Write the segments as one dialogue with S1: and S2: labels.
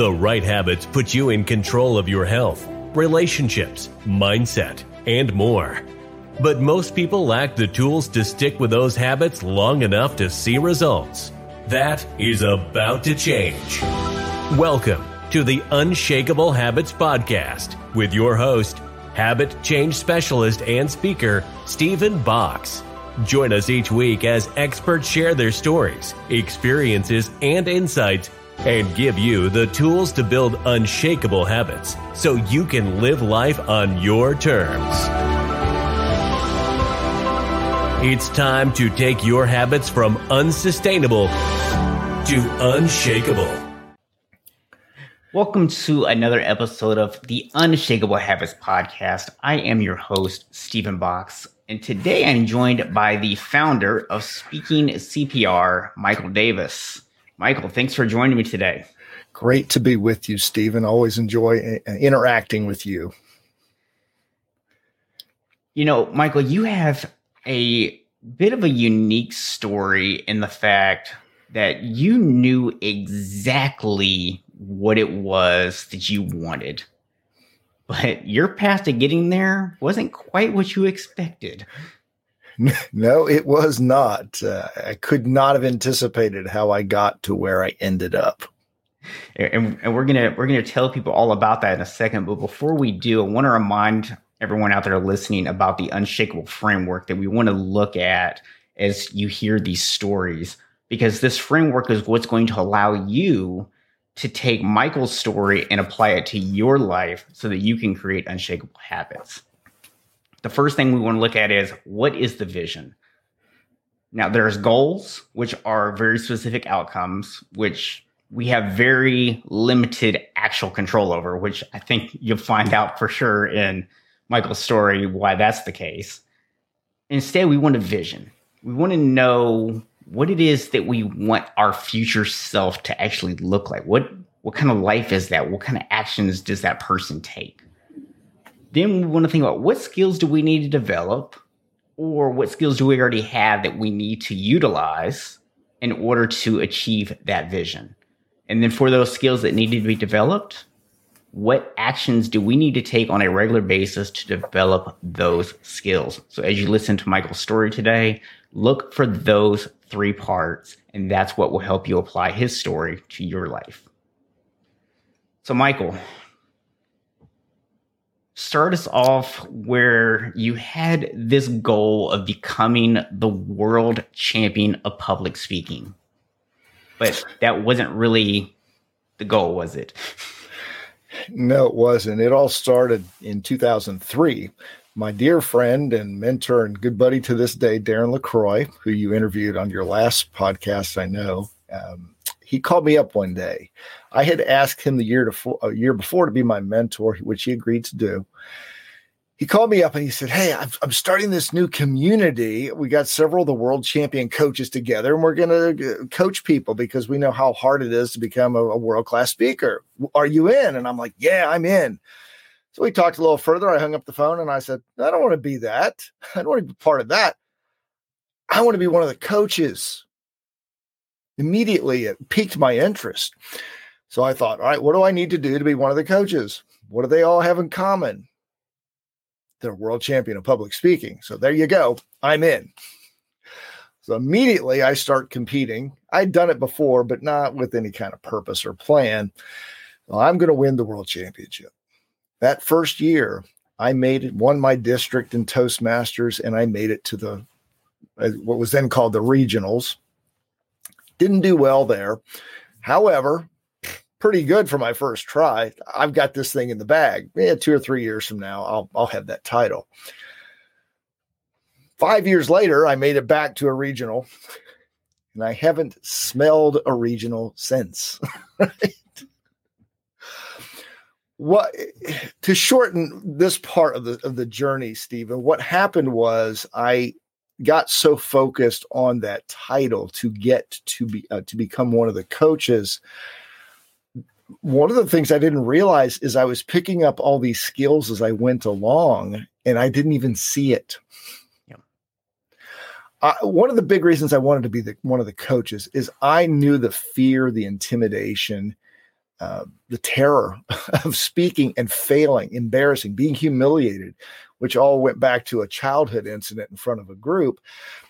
S1: The right habits put you in control of your health, relationships, mindset, and more. But most people lack the tools to stick with those habits long enough to see results. That is about to change. Welcome to the Unshakable Habits Podcast with your host, habit change specialist and speaker, Stephen Box. Join us each week as experts share their stories, experiences, and insights and give you the tools to build unshakable habits so you can live life on your terms. It's time to take your habits from unsustainable to unshakable.
S2: Welcome to another episode of the Unshakable Habits Podcast. I am your host, Stephen Box, and today I'm joined by the founder of Speaking CPR, Michael Davis. Michael, thanks for joining me today.
S3: Great to be with you, Stephen. Always enjoy uh, interacting with you.
S2: You know, Michael, you have a bit of a unique story in the fact that you knew exactly what it was that you wanted. But your path to getting there wasn't quite what you expected.
S3: No, it was not. Uh, I could not have anticipated how I got to where I ended up.
S2: And, and we're gonna we're gonna tell people all about that in a second. But before we do, I want to remind everyone out there listening about the unshakable framework that we want to look at as you hear these stories, because this framework is what's going to allow you to take Michael's story and apply it to your life so that you can create unshakable habits the first thing we want to look at is what is the vision? Now, there's goals, which are very specific outcomes, which we have very limited actual control over, which I think you'll find out for sure in Michael's story why that's the case. Instead, we want a vision. We want to know what it is that we want our future self to actually look like. What what kind of life is that? What kind of actions does that person take? Then we want to think about what skills do we need to develop or what skills do we already have that we need to utilize in order to achieve that vision. And then for those skills that need to be developed, what actions do we need to take on a regular basis to develop those skills? So as you listen to Michael's story today, look for those three parts, and that's what will help you apply his story to your life. So, Michael, start us off where you had this goal of becoming the world champion of public speaking. But that wasn't really the goal, was it?
S3: No, it wasn't. It all started in 2003. My dear friend and mentor and good buddy to this day, Darren LaCroix, who you interviewed on your last podcast, I know, um, he called me up one day. I had asked him the year to a year before to be my mentor, which he agreed to do. He called me up and he said, "Hey, I'm, I'm starting this new community. We got several of the world champion coaches together, and we're going to uh, coach people because we know how hard it is to become a, a world class speaker. Are you in?" And I'm like, "Yeah, I'm in." So we talked a little further. I hung up the phone and I said, "I don't want to be that. I don't want to be part of that. I want to be one of the coaches." Immediately it piqued my interest. So I thought, all right, what do I need to do to be one of the coaches? What do they all have in common? They're world champion of public speaking. So there you go. I'm in. So immediately I start competing. I'd done it before, but not with any kind of purpose or plan. Well, I'm going to win the world championship. That first year, I made it, won my district in Toastmasters, and I made it to the uh, what was then called the regionals. Didn't do well there. However, pretty good for my first try. I've got this thing in the bag. Yeah, two or three years from now, I'll I'll have that title. Five years later, I made it back to a regional, and I haven't smelled a regional since. What to shorten this part of the of the journey, Stephen? What happened was I got so focused on that title to get to be uh, to become one of the coaches one of the things i didn't realize is i was picking up all these skills as i went along and i didn't even see it yeah. one of the big reasons i wanted to be the, one of the coaches is i knew the fear the intimidation uh, the terror of speaking and failing, embarrassing, being humiliated, which all went back to a childhood incident in front of a group.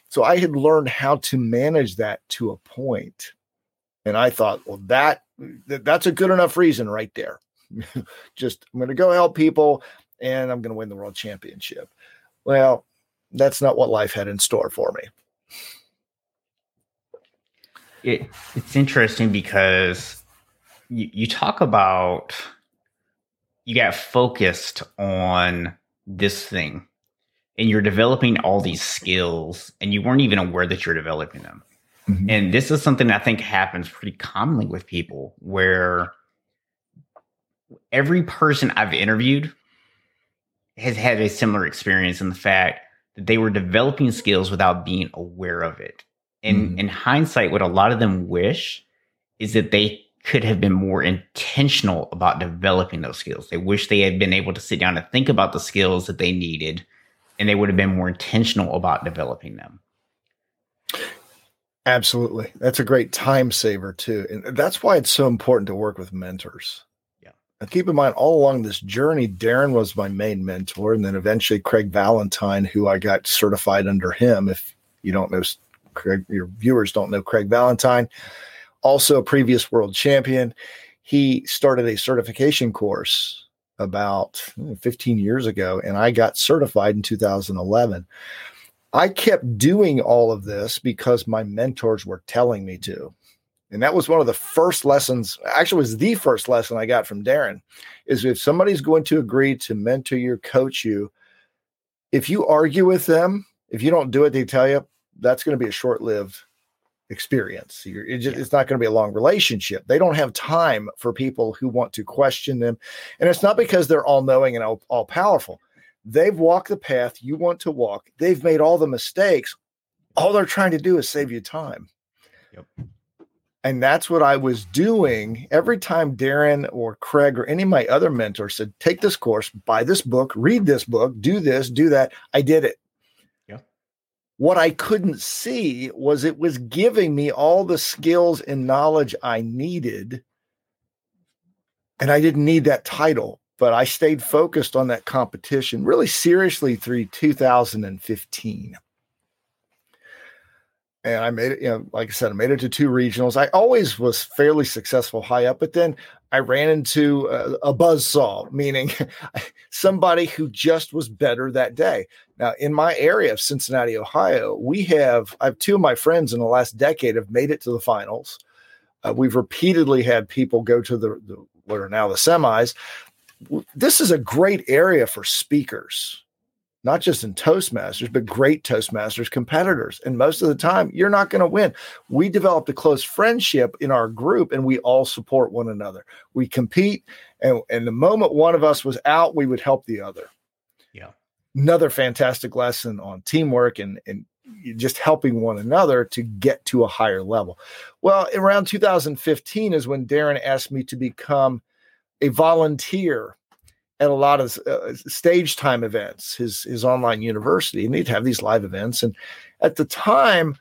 S3: So I had learned how to manage that to a point. And I thought, well, that, that that's a good enough reason right there. Just I'm going to go help people and I'm going to win the world championship. Well, that's not what life had in store for me.
S2: It, it's interesting because you, you talk about you got focused on this thing and you're developing all these skills and you weren't even aware that you're developing them. Mm-hmm. And this is something I think happens pretty commonly with people where every person I've interviewed has had a similar experience in the fact that they were developing skills without being aware of it. And mm. in hindsight, what a lot of them wish is that they could have been more intentional about developing those skills. They wish they had been able to sit down and think about the skills that they needed and they would have been more intentional about developing them.
S3: Absolutely. That's a great time saver too. And that's why it's so important to work with mentors.
S2: Yeah.
S3: And keep in mind all along this journey, Darren was my main mentor. And then eventually Craig Valentine, who I got certified under him. If you don't know Craig, your viewers don't know Craig Valentine, also a previous world champion. He started a certification course about hmm, 15 years ago, and I got certified in 2011. I kept doing all of this because my mentors were telling me to. And that was one of the first lessons, actually was the first lesson I got from Darren is if somebody's going to agree to mentor you, coach you, if you argue with them, if you don't do what they tell you, that's going to be a short-lived experience. It just, yeah. It's not going to be a long relationship. They don't have time for people who want to question them. And it's not because they're all knowing and all, all powerful. They've walked the path you want to walk. They've made all the mistakes. All they're trying to do is save you time.
S2: Yep.
S3: And that's what I was doing every time Darren or Craig or any of my other mentors said, Take this course, buy this book, read this book, do this, do that. I did it. What I couldn't see was it was giving me all the skills and knowledge I needed. And I didn't need that title, but I stayed focused on that competition really seriously through 2015 and I made it, you know, like I said, I made it to two regionals. I always was fairly successful high up, but then I ran into a, a buzz saw, meaning somebody who just was better that day. Now, in my area of Cincinnati, Ohio, we have, I have two of my friends in the last decade have made it to the finals. Uh, we've repeatedly had people go to the, the what are now the semis. This is a great area for speakers not just in Toastmasters, but great Toastmasters competitors. And most of the time, you're not going to win. We developed a close friendship in our group and we all support one another. We compete, and, and the moment one of us was out, we would help the other. Another fantastic lesson on teamwork and, and just helping one another to get to a higher level. Well, around 2015 is when Darren asked me to become a volunteer at a lot of uh, stage time events, his his online university, and they'd have these live events. And at the time,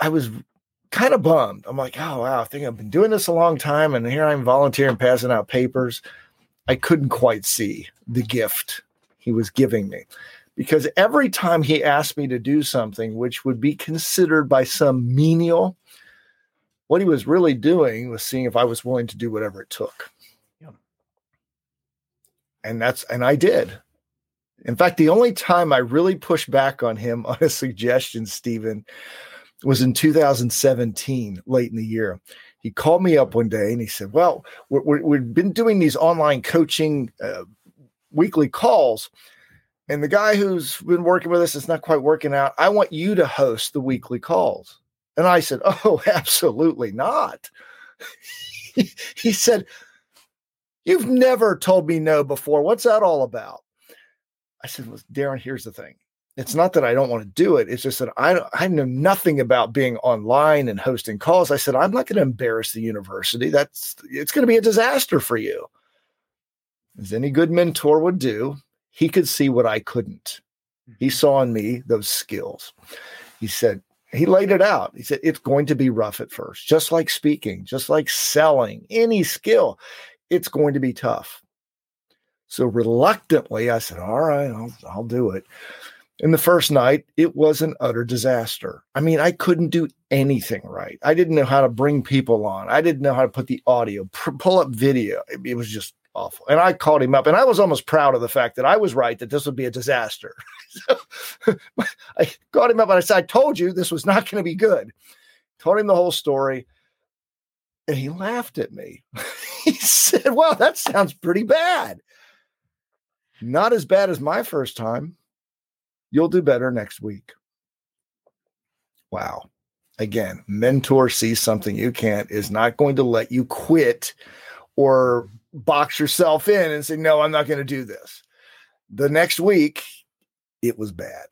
S3: I was kind of bummed. I'm like, oh wow, I think I've been doing this a long time, and here I'm volunteering, passing out papers. I couldn't quite see the gift he was giving me. Because every time he asked me to do something which would be considered by some menial, what he was really doing was seeing if I was willing to do whatever it took and that's and I did. In fact, the only time I really pushed back on him on a suggestion, Stephen, was in 2017, late in the year. He called me up one day and he said, "Well, we have been doing these online coaching uh, weekly calls." And the guy who's been working with us is not quite working out. I want you to host the weekly calls. And I said, Oh, absolutely not. he said, You've never told me no before. What's that all about? I said, Well, Darren, here's the thing. It's not that I don't want to do it. It's just that I, I know nothing about being online and hosting calls. I said, I'm not going to embarrass the university. That's it's going to be a disaster for you. As any good mentor would do, he could see what I couldn't. He mm-hmm. saw in me those skills. He said, he laid it out. He said, it's going to be rough at first, just like speaking, just like selling, any skill. It's going to be tough. So reluctantly, I said, all right, I'll, I'll do it. And the first night, it was an utter disaster. I mean, I couldn't do anything right. I didn't know how to bring people on. I didn't know how to put the audio, pr- pull up video. It, it was just awful. And I called him up, and I was almost proud of the fact that I was right that this would be a disaster. I called him up and I said, I told you this was not going to be good. Told him the whole story. And he laughed at me. he said, Well, that sounds pretty bad. Not as bad as my first time. You'll do better next week. Wow. Again, mentor sees something you can't, is not going to let you quit or box yourself in and say, No, I'm not going to do this. The next week, it was bad,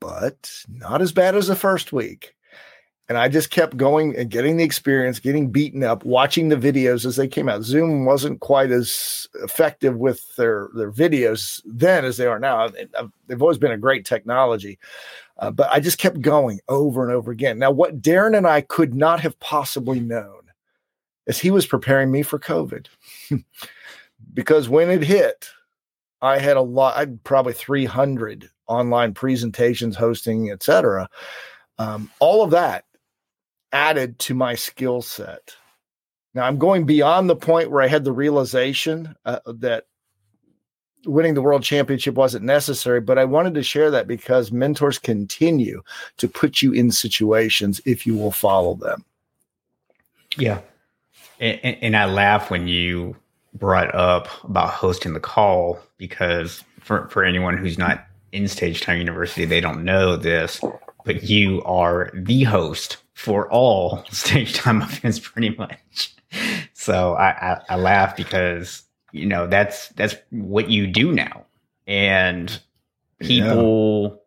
S3: but not as bad as the first week. And I just kept going and getting the experience, getting beaten up, watching the videos as they came out. Zoom wasn't quite as effective with their, their videos then as they are now. They've always been a great technology. Uh, but I just kept going over and over again. Now, what Darren and I could not have possibly known is he was preparing me for COVID. because when it hit, I had a lot, I'd probably 300 online presentations, hosting, etc. Um, all of that added to my skill set. Now I'm going beyond the point where I had the realization uh, that winning the world championship wasn't necessary, but I wanted to share that because mentors continue to put you in situations if you will follow them.
S2: Yeah. And, and I laugh when you brought up about hosting the call because for, for anyone who's not in Stage Time University, they don't know this, but you are the host for all stage time events pretty much. So I, I, I laugh because you know that's that's what you do now, and people.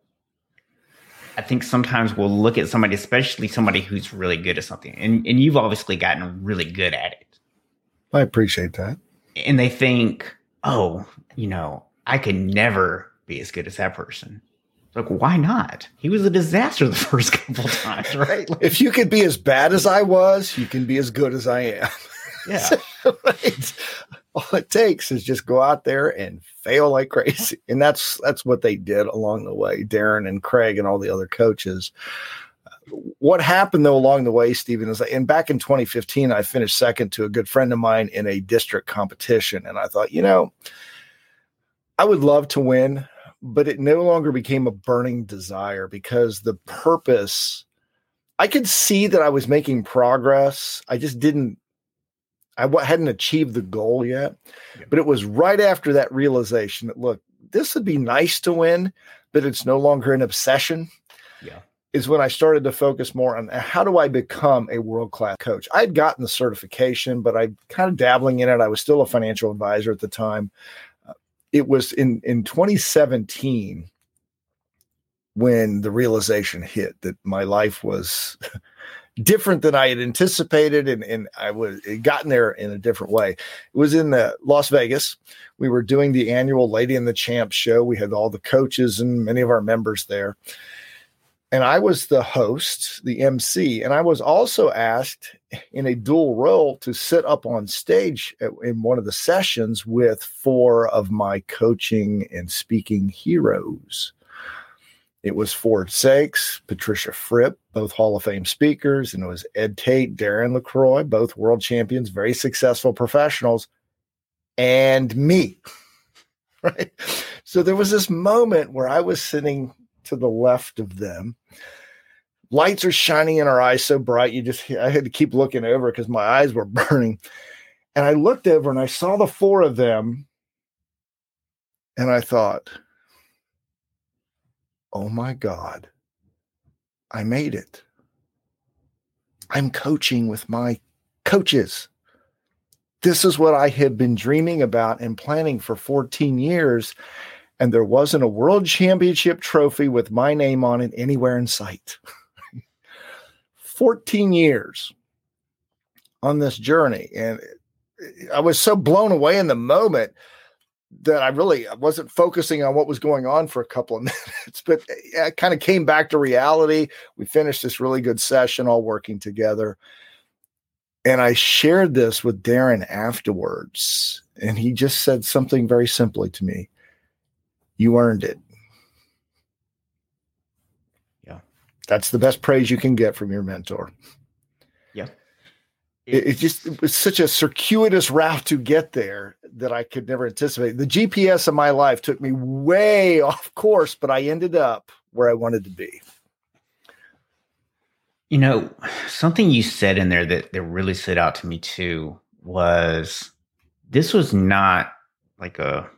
S2: I think sometimes we'll look at somebody, especially somebody who's really good at something, and and you've obviously gotten really good at it.
S3: I appreciate that.
S2: And they think, oh, you know, I can never be as good as that person. Like, why not? He was a disaster the first couple times, right? Like,
S3: if you could be as bad as I was, you can be as good as I am.
S2: Yeah.
S3: right? All it takes is just go out there and fail like crazy. And that's that's what they did along the way. Darren and Craig and all the other coaches. What happened though along the way, Stephen, is and back in 2015, I finished second to a good friend of mine in a district competition. And I thought, you know, I would love to win but it no longer became a burning desire because the purpose I could see that I was making progress. I just didn't I hadn't achieved the goal yet. Yeah. But it was right after that realization that look, this would be nice to win, but it's no longer an obsession.
S2: Yeah.
S3: Is when I started to focus more on uh, how do I become a world class coach. I had gotten the certification, but I kind of dabbling in it. I was still a financial advisor at the time uh, it was in in 2017 when the realization hit that my life was different than I had anticipated, and and I was gotten there in a different way. It was in the Las Vegas. We were doing the annual Lady and the Champ show. We had all the coaches and many of our members there, and I was the host, the MC, and I was also asked in a dual role to sit up on stage at, in one of the sessions with four of my coaching and speaking heroes. It was Ford Saeks, Patricia Fripp, both Hall of Fame speakers, and it was Ed Tate, Darren LaCroix, both world champions, very successful professionals, and me. Right. So there was this moment where I was sitting to the left of them. Lights are shining in our eyes so bright, you just, I had to keep looking over because my eyes were burning. And I looked over and I saw the four of them. And I thought, oh my God, I made it. I'm coaching with my coaches. This is what I had been dreaming about and planning for 14 years and there wasn't a world championship trophy with my name on it anywhere in sight. 14 years on this journey. And eh, I was so blown away in the moment that I really wasn't focusing on what was going on for a couple of minutes, but I kind of came back to reality. We finished this really good session, all working together. And I shared this with Darren afterwards. And he just said something very simply to me You earned it.
S2: Yeah.
S3: That's the best praise you can get from your mentor.
S2: Yeah.
S3: It, it just it was such a circuitous route to get there that I could never anticipate. The GPS of my life took me way off course, but I ended up where I wanted to be.
S2: You know, something you said in there that, that really stood out to me too was this was not like a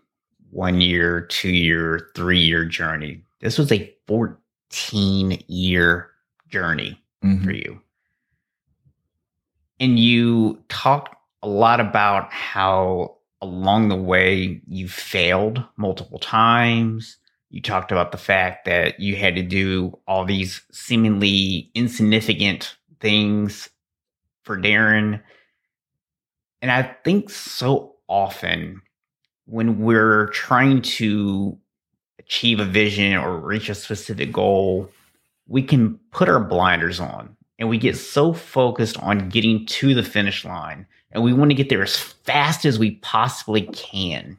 S2: one year, two year, three year journey. This was a 14 year journey mm-hmm. for you. And you talked a lot about how along the way you failed multiple times you talked about the fact that you had to do all these seemingly insignificant things for Darren. And I think so often when we're trying to achieve a vision or reach a specific goal, we can put our blinders on and we get so focused on getting to the finish line and we want to get there as fast as we possibly can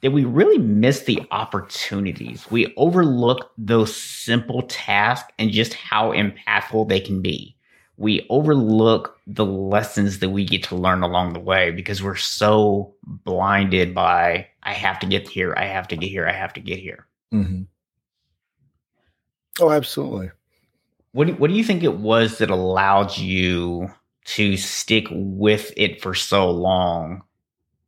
S2: that we really miss the opportunities. We overlook those simple tasks and just how impactful they can be. We overlook the lessons that we get to learn along the way because we're so blinded by, I have to get here, I have to get here, I have to get here.
S3: Mm-hmm. Oh, absolutely.
S2: What do, what do you think it was that allowed you to stick with it for so long,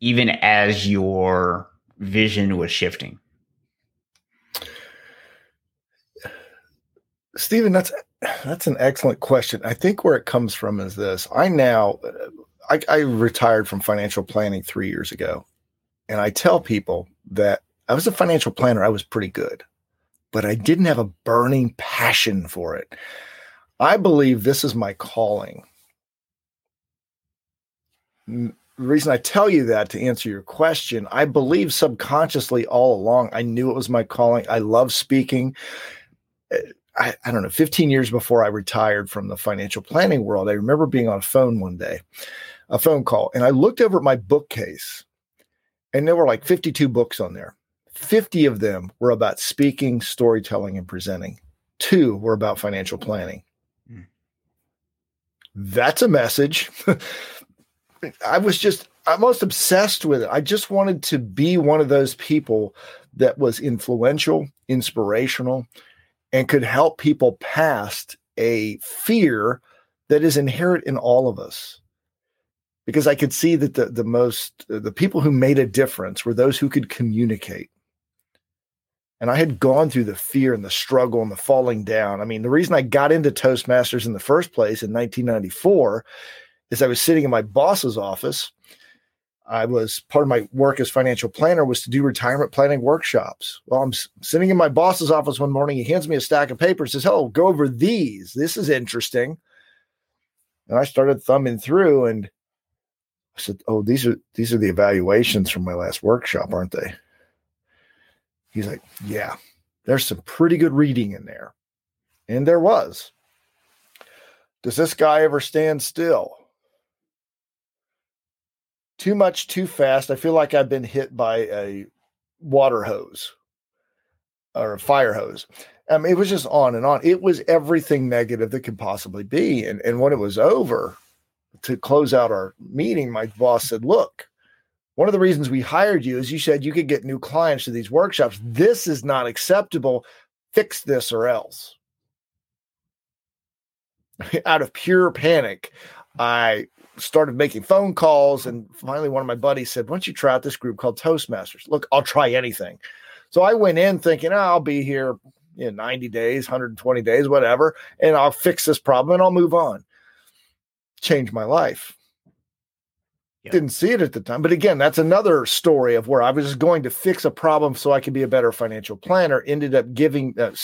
S2: even as your vision was shifting?
S3: Stephen, that's that's an excellent question. I think where it comes from is this: I now I, I retired from financial planning three years ago, and I tell people that I was a financial planner. I was pretty good, but I didn't have a burning passion for it. I believe this is my calling the reason I tell you that to answer your question, I believe subconsciously all along, I knew it was my calling. I love speaking. Eh, I, I, don't know, 15 years before I retired from the financial planning world, I remember being on a phone one day, a phone call, and I looked over at my bookcase and there were like 52 books on there. 50 of them were about speaking, storytelling, and presenting. Two were about financial planning. Mm. That's a message. I was just I'm most obsessed with it. I just wanted to be one of those people that was influential, inspirational, and could help people past a fear that is inherent in all of us. Because I could see that the the most the people who made a difference were those who could communicate. And I had gone through the fear and the struggle and the falling down. I mean, the reason I got into Toastmasters in the first place in 1994 is I was sitting in my boss's office. I was part of my work as financial planner was to do retirement planning workshops. Well, I'm sitting in my boss's office one morning. He hands me a stack of papers, says, "Oh, go over these. This is interesting." And I started thumbing through, and I said, "Oh, these are these are the evaluations from my last workshop, aren't they?" He's like, "Yeah, there's some pretty good reading in there," and there was. Does this guy ever stand still? too much too fast. I feel like I've been hit by a water hose or a fire hose. Um, it was just on and on. It was everything negative that could possibly be. And, and when it was over, to close out our meeting, my boss said, Look, one of the reasons we hired you is you said you could get new clients to these workshops. This is not acceptable. Fix this or else. Out of pure panic, I started making phone calls. And finally, one of my buddies said, Why don't you try out this group called Toastmasters? Look, I'll try anything. So I went in thinking, oh, I'll be here know, 90 days, 120 days, whatever, and I'll fix this problem and I'll move on. Change my life. Yeah. Didn't see it at the time. But again, that's another story of where I was going to fix a problem so I could be a better financial planner. Ended up giving, uh,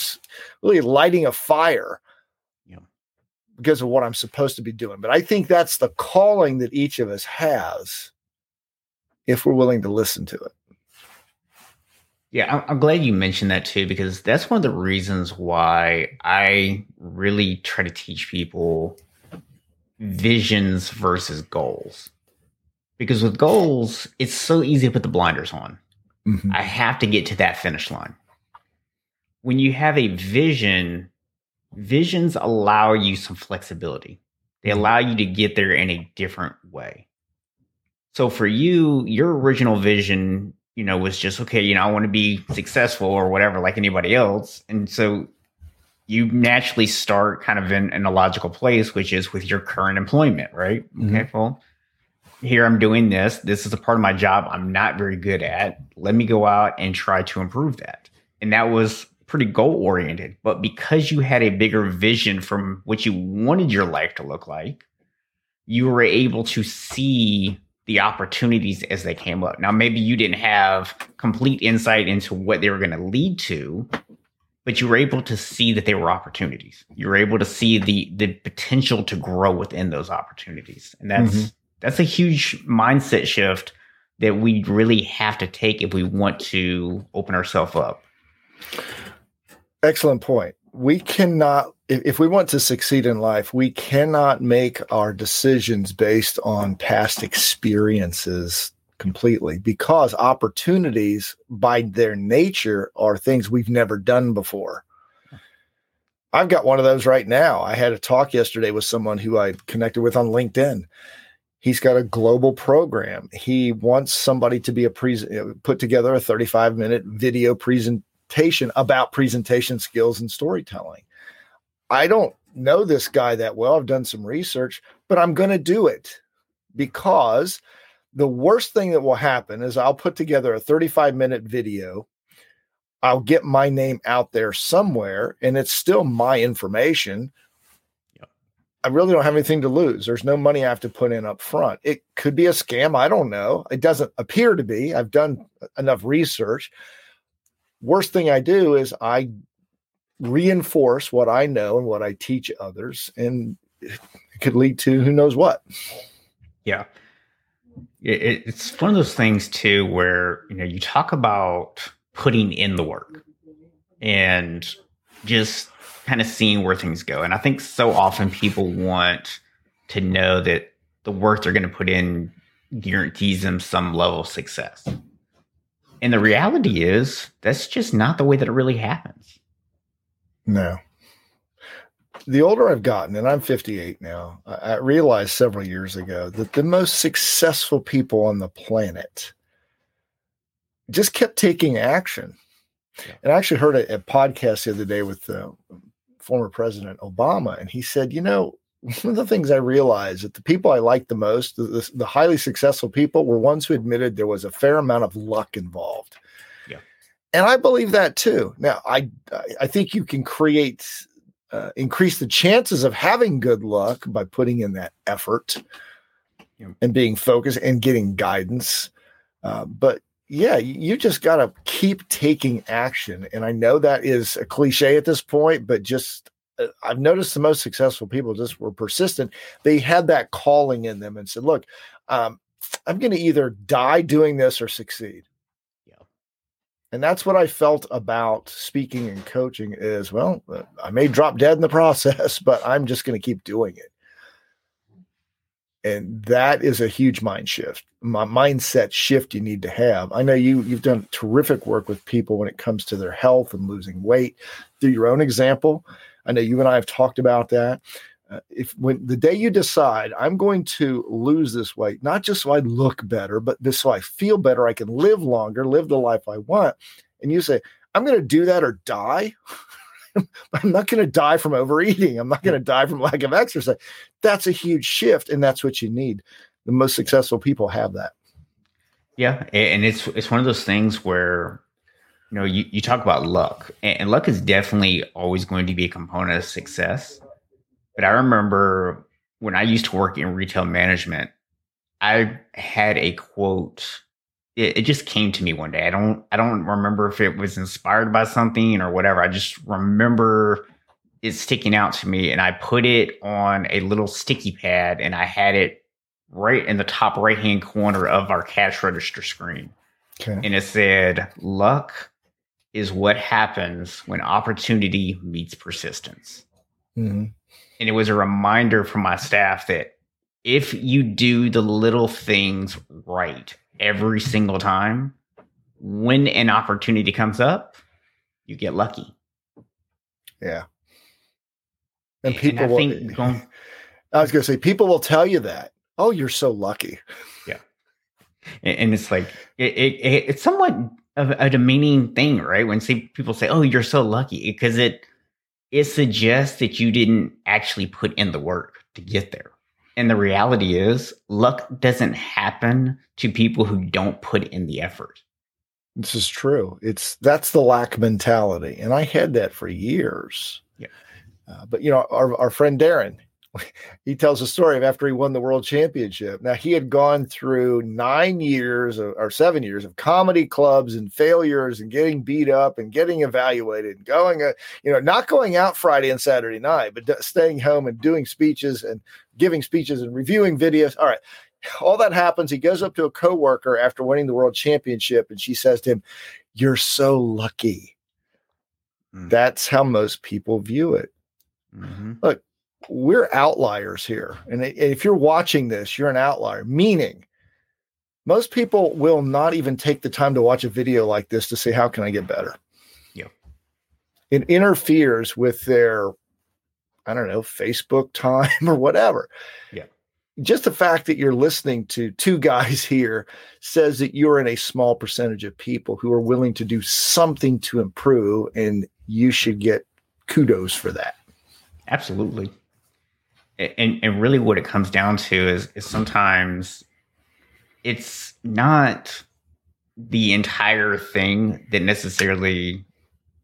S3: really lighting a fire because of what I'm supposed to be doing. But I think that's the calling that each of us has if we're willing to listen to it.
S2: Yeah, I'm glad you mentioned that too, because that's one of the reasons why I really try to teach people visions versus goals. Because with goals, it's so easy to put the blinders on. Mm-hmm. I have to get to that finish line. When you have a vision, visions allow you some flexibility. They mm-hmm. allow you to get there in a different way. So for you, your original vision you know, was just okay, you know, I want to be successful or whatever, like anybody else. And so you naturally start kind of in, in a logical place, which is with your current employment, right? Mm-hmm. Okay, well, here I'm doing this. This is a part of my job I'm not very good at. Let me go out and try to improve that. And that was pretty goal oriented. But because you had a bigger vision from what you wanted your life to look like, you were able to see the opportunities as they came up. Now, maybe you didn't have complete insight into what they were going to lead to, but you were able to see that they were opportunities. You were able to see the the potential to grow within those opportunities, and that's mm-hmm. That's a huge mindset shift that we really have to take if we want to open ourselves up.
S3: Excellent point. We cannot if, if we want to succeed in life, we cannot make our decisions based on past experiences completely because opportunities by their nature are things we've never done before. I've got one of those right now. I had a talk yesterday with someone who I connected with on LinkedIn. He's got a global program. He wants somebody to be a pre- uh, put together a 35 minute video presentation about presentation skills and storytelling. I don't know this guy that well. I've done some research, but I'm going to do it because the worst thing that will happen is I'll put together a 35 minute video. I'll get my name out there somewhere and it's still my information. I really don't have anything to lose. There's no money I have to put in up front. It could be a scam. I don't know. It doesn't appear to be. I've done enough research. Worst thing I do is I reinforce what I know and what I teach others, and it could lead to who knows what.
S2: Yeah. It's one of those things too where you know you talk about putting in the work and just kind of seeing where things go and i think so often people want to know that the work they're going to put in guarantees them some level of success and the reality is that's just not the way that it really happens
S3: no. The older I've gotten, and I'm 58 now, I realized several years ago that the most successful people on the planet just kept taking action. Yeah. And I actually heard a, a, podcast the other day with uh, former President Obama, and he said, you know, one of the things I realized that the people I liked the most, the, the, the highly successful people, were ones who admitted there was a fair amount of luck involved Yeah, and I believe that too. Now, I I think you can create uh, increase the chances of having good luck by putting in that effort and being focused and getting guidance. Uh, but yeah, you just got to keep taking action. And I know that is a cliche at this point, but just uh, I've noticed the most successful people just were persistent. They had that calling in them and said, "Look, um, I'm going to either die doing this or succeed." Yeah. and that's what I felt about speaking and coaching is well, uh, I may drop dead in the process, but I'm just going to keep doing it. And that is a huge mind shift, my mindset shift you need to have. I know you you've done terrific work with people when it comes to their health and losing weight through your own example. I know you and I have talked about that. Uh, if when the day you decide I'm going to lose this weight, not just so I look better, but this so I feel better, I can live longer, live the life I want, and you say, I'm going to do that or die. I'm not going to die from overeating. I'm not going to die from lack of exercise. That's a huge shift, and that's what you need. The most successful people have that.
S2: Yeah, and it's it's one of those things where you know you, you talk about luck, and luck is definitely always going to be a component of success. But I remember when I used to work in retail management, I had a quote. It, it, just came to me one day. I don't I don't remember if it was inspired by something or whatever. I just remember it sticking out to me and I put it on a little sticky pad and I had it right in the top right hand corner of our cash register screen. Okay. And it said, luck is what happens when opportunity meets persistence.
S3: Mm-hmm.
S2: And it was a reminder from my staff that if you do the little things right every single time, when an opportunity comes up, you get lucky.
S3: Yeah.
S2: And,
S3: And people
S2: I
S3: will,
S2: think going,
S3: I was going to say, people will tell you that. Oh, you're so lucky.
S2: and and it's like it, it, it- it's somewhat of a demeaning thing, right? When see people say, "Oh, you're so lucky," because it it suggests that you didn't actually put in the work to get there. And the reality is, luck doesn't happen to people who don't put in the effort.
S3: This is true. It's that's the lack mentality, and I had that for years.
S2: Yeah.
S3: Uh, but you know, our our friend Darren, he tells a story of after he won the world championship. Now he had gone through nine years of, or seven years of comedy clubs and failures and getting beat up and getting evaluated and going, uh, you know, not going out Friday and Saturday night, but d- staying home and doing speeches and giving speeches and reviewing videos. All right. All that happens. He goes up to a coworker after winning the world championship, and she says to him, "You're so lucky."
S2: Mm.
S3: That's how most people view it.
S2: Mhm.
S3: We're outliers here, and if you're watching this, you're an outlier. Meaning, most people will not even take the time to watch a video like this to say, "How can I get better?"
S2: Yeah.
S3: It interferes with their, I don't know, Facebook time or whatever.
S2: Yeah.
S3: Just the fact that you're listening to two guys here says that you're in a small percentage of people who are willing to do something to improve, and you should get kudos for that.
S2: Absolutely. And and really what it comes down to is is sometimes it's not the entire thing that necessarily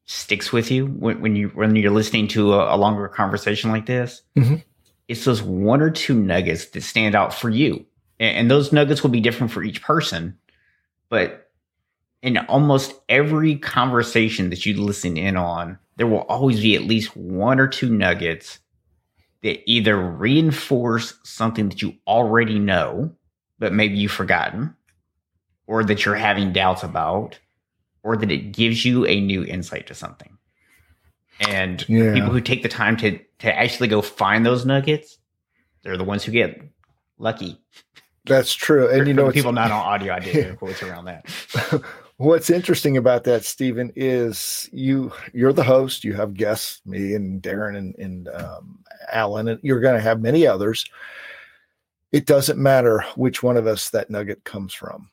S2: sticks with you when, when you when you're listening to a, a longer conversation like this.
S3: Mhm.
S2: It's those one or two nuggets that stand out for you. And, and those nuggets will be different for each person. But in almost every conversation that you listen in on, there will always be at least one or two nuggets that either reinforce something that you already know, but maybe you've forgotten, or that you're having doubts about, or that it gives you a new insight to something. And
S3: Yeah.
S2: people who take the time to to actually go find those nuggets, they're the ones who get lucky.
S3: That's true. And
S2: For-
S3: you know,
S2: people not on audio, I did air quotes around that.
S3: What's interesting about that, Stephen, is you you're the host. You have guests, me and Darren and, and um, Alan, and you're going to have many others. It doesn't matter which one of us that nugget comes from.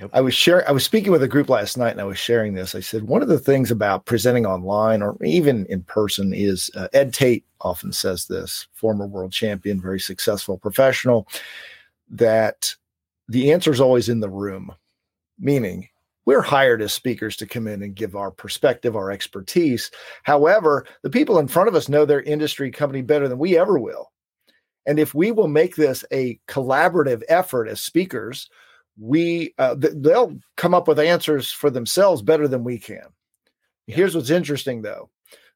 S2: Yep.
S3: I was sharing. I was speaking with a group last night, and I was sharing this. I said one of the things about presenting online or even in person is uh, Ed Tate often says this. Former world champion, very successful professional. That the answer is always in the room meaning we're hired as speakers to come in and give our perspective, our expertise. However, the people in front of us know their industry company better than we ever will. And if we will make this a collaborative effort as speakers, we uh, th- they'll come up with answers for themselves better than we can. Here's what's interesting though.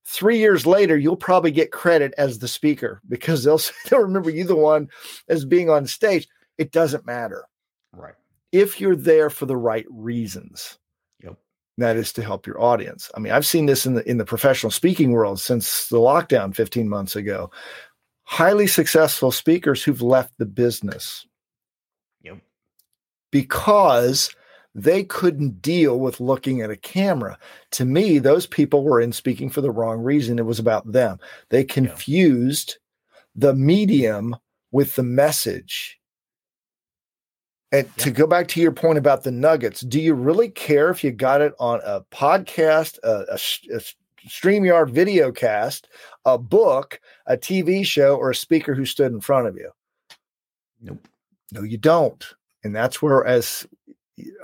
S3: 3 years later, you'll probably get credit as the speaker because they'll they'll remember you the one as being on stage. It doesn't matter
S2: Right.
S3: if you're there for the right reasons.
S2: Yep.
S3: That is to help your audience. I mean, I've seen this in the in the professional speaking world since the lockdown 15 months ago. Highly successful speakers who've left the business. Because they couldn't deal with looking at a camera. To me, those people were in speaking for the wrong reason. It was about them. They confused the medium with the message. And to go back to your point about the nuggets, do you really care if you got it on a podcast, a, a, a StreamYard video cast, a book, a TV show, or a speaker who stood in front of you?
S2: Nope.
S3: No, you don't. And that's where, as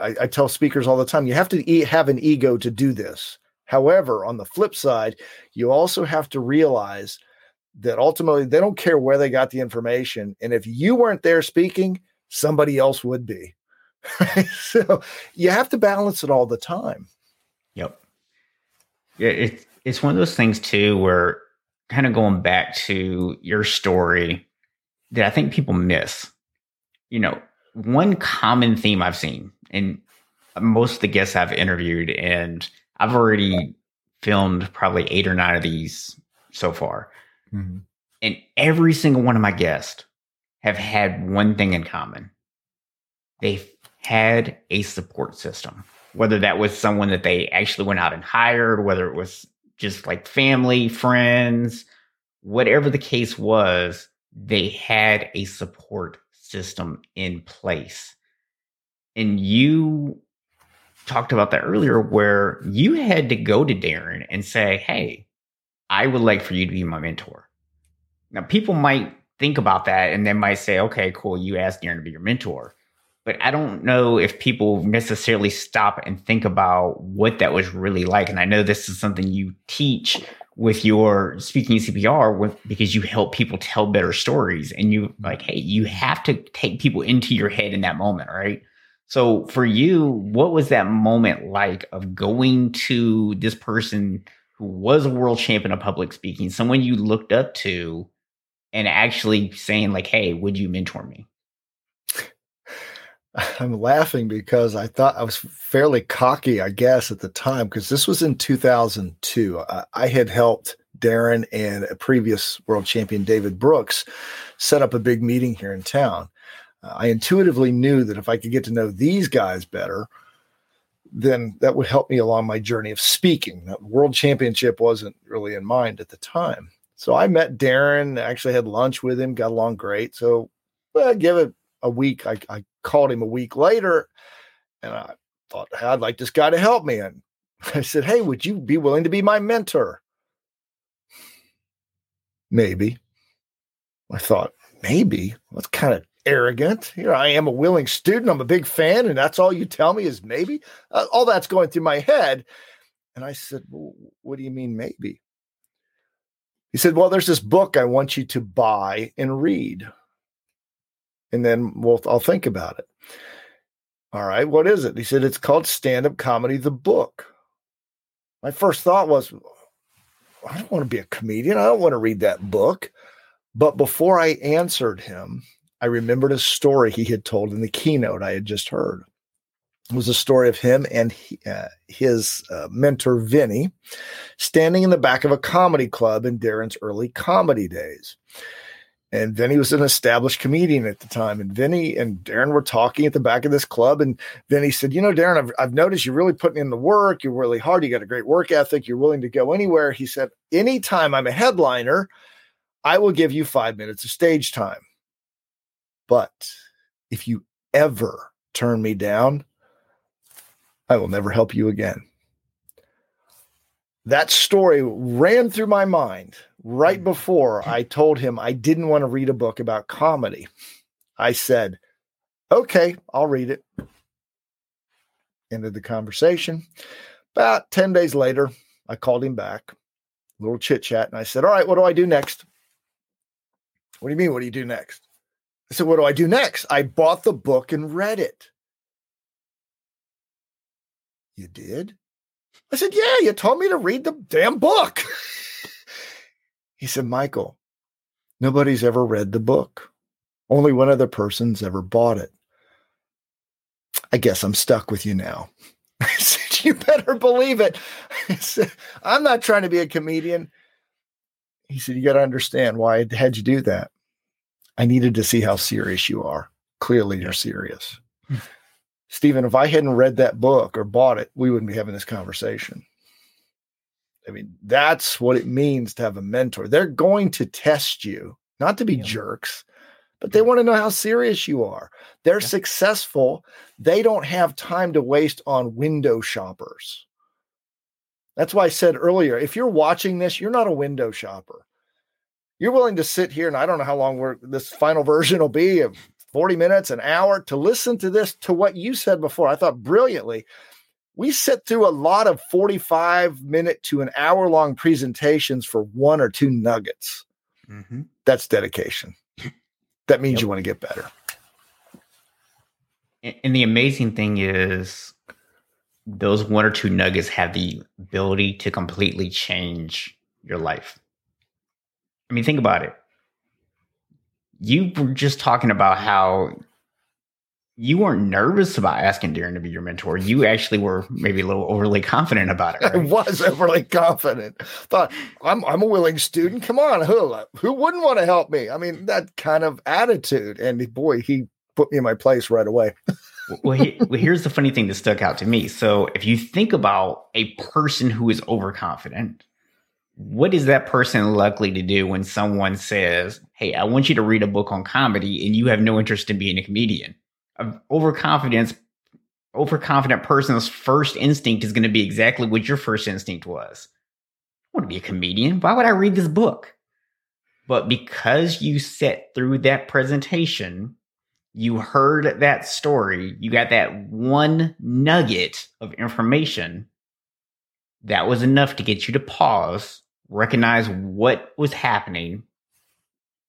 S3: I, I tell speakers all the time, you have to e- have an ego to do this. However, on the flip side, you also have to realize that ultimately they don't care where they got the information. And if you weren't there speaking, somebody else would be. so you have to balance it all the time.
S2: Yep. Yeah, it's it's one of those things too where kind of going back to your story that I think people miss. You know, one common theme I've seen, and most of the guests I've interviewed, and I've already filmed probably eight or nine of these so far. Mm-hmm. And every single one of my guests have had one thing in common. They've had a support system, whether that was someone that they actually went out and hired, whether it was just like family, friends, whatever the case was, they had a support system in place. And you talked about that earlier, where you had to go to Darren and say, Hey, I would like for you to be my mentor. Now, people might think about that and they might say, Okay, cool, you asked Darren to be your mentor. But I don't know if people necessarily stop and think about what that was really like. And I know this is something you teach with your speaking CPR with, because you help people tell better stories and you mm-hmm. like, hey, you have to take people into your head in that moment, right? So for you, what was that moment like of going to this person who was a world champion of public speaking, someone you looked up to, and actually saying like, "Hey, would you mentor me?"
S3: I'm laughing because I thought I was fairly cocky, I guess, at the time, because this was in 2002. I, I had helped Darren and a previous world champion, David Brooks, set up a big meeting here in town. Uh, I intuitively knew that if I could get to know these guys better, then that would help me along my journey of speaking. The world championship wasn't really in mind at the time. So I met Darren, actually had lunch with him, got along great. So well, give it a week. I, I called him a week later and I thought, hey, I'd like this guy to help me. And I said, Hey, would you be willing to be my mentor? Maybe. I thought, maybe. That's kind of arrogant. Here I am, a willing student. I'm a big fan, and that's all you tell me is maybe. Uh, all that's going through my head. And I said, well, What do you mean, maybe? He said, Well, there's this book I want you to buy and read. And then we'll, I'll think about it. All right, what is it? He said, It's called Stand Up Comedy, the book. My first thought was, I don't want to be a comedian. I don't want to read that book. But before I answered him, I remembered a story he had told in the keynote I had just heard. It was a story of him and he, uh, his uh, mentor, Vinny, standing in the back of a comedy club in Darren's early comedy days. And Vinny was an established comedian at the time. And Vinny and Darren were talking at the back of this club. And Vinny said, You know, Darren, I've, I've noticed you're really putting in the work. You're really hard. You got a great work ethic. You're willing to go anywhere. He said, Anytime I'm a headliner, I will give you five minutes of stage time. But if you ever turn me down, I will never help you again. That story ran through my mind right hmm. before I told him I didn't want to read a book about comedy. I said, okay, I'll read it. Ended the conversation. About 10 days later, I called him back, a little chit chat, and I said, All right, what do I do next? What do you mean? What do you do next? I said, What do I do next? I bought the book and read it. You did? I said, Yeah, you told me to read the damn book. he said, Michael, nobody's ever read the book. Only one other person's ever bought it. I guess I'm stuck with you now. I said, You better believe it. I said, I'm not trying to be a comedian. He said, You got to understand why I had you do that. I needed to see how serious you are. Clearly, you're serious. Hmm. Stephen, if I hadn't read that book or bought it, we wouldn't be having this conversation. I mean, that's what it means to have a mentor. They're going to test you, not to be yeah. jerks, but they want to know how serious you are. They're yeah. successful. They don't have time to waste on window shoppers. That's why I said earlier if you're watching this, you're not a window shopper you're willing to sit here and I don't know how long we're this final version will be of 40 minutes, an hour to listen to this to what you said before. I thought brilliantly. We sit through a lot of 45 minute to an hour long presentations for one or two nuggets. Mm-hmm. That's dedication. That means yep. you want to get better.
S2: And the amazing thing is, those one or two nuggets have the ability to completely change your life. I mean, think about it. You were just talking about how you weren't nervous about asking Darren to be your mentor. You actually were maybe a little overly confident about it. Right?
S3: I was overly confident. Thought I'm I'm a willing student. Come on, who who wouldn't want to help me? I mean, that kind of attitude. And boy, he put me in my place right away.
S2: well, he, well, here's the funny thing that stuck out to me. So, if you think about a person who is overconfident, what is that person likely to do when someone says, Hey, I want you to read a book on comedy and you have no interest in being a comedian? Overconfidence, overconfident person's first instinct is going to be exactly what your first instinct was. I want to be a comedian. Why would I read this book? But because you sat through that presentation, you heard that story, you got that one nugget of information that was enough to get you to pause, recognize what was happening,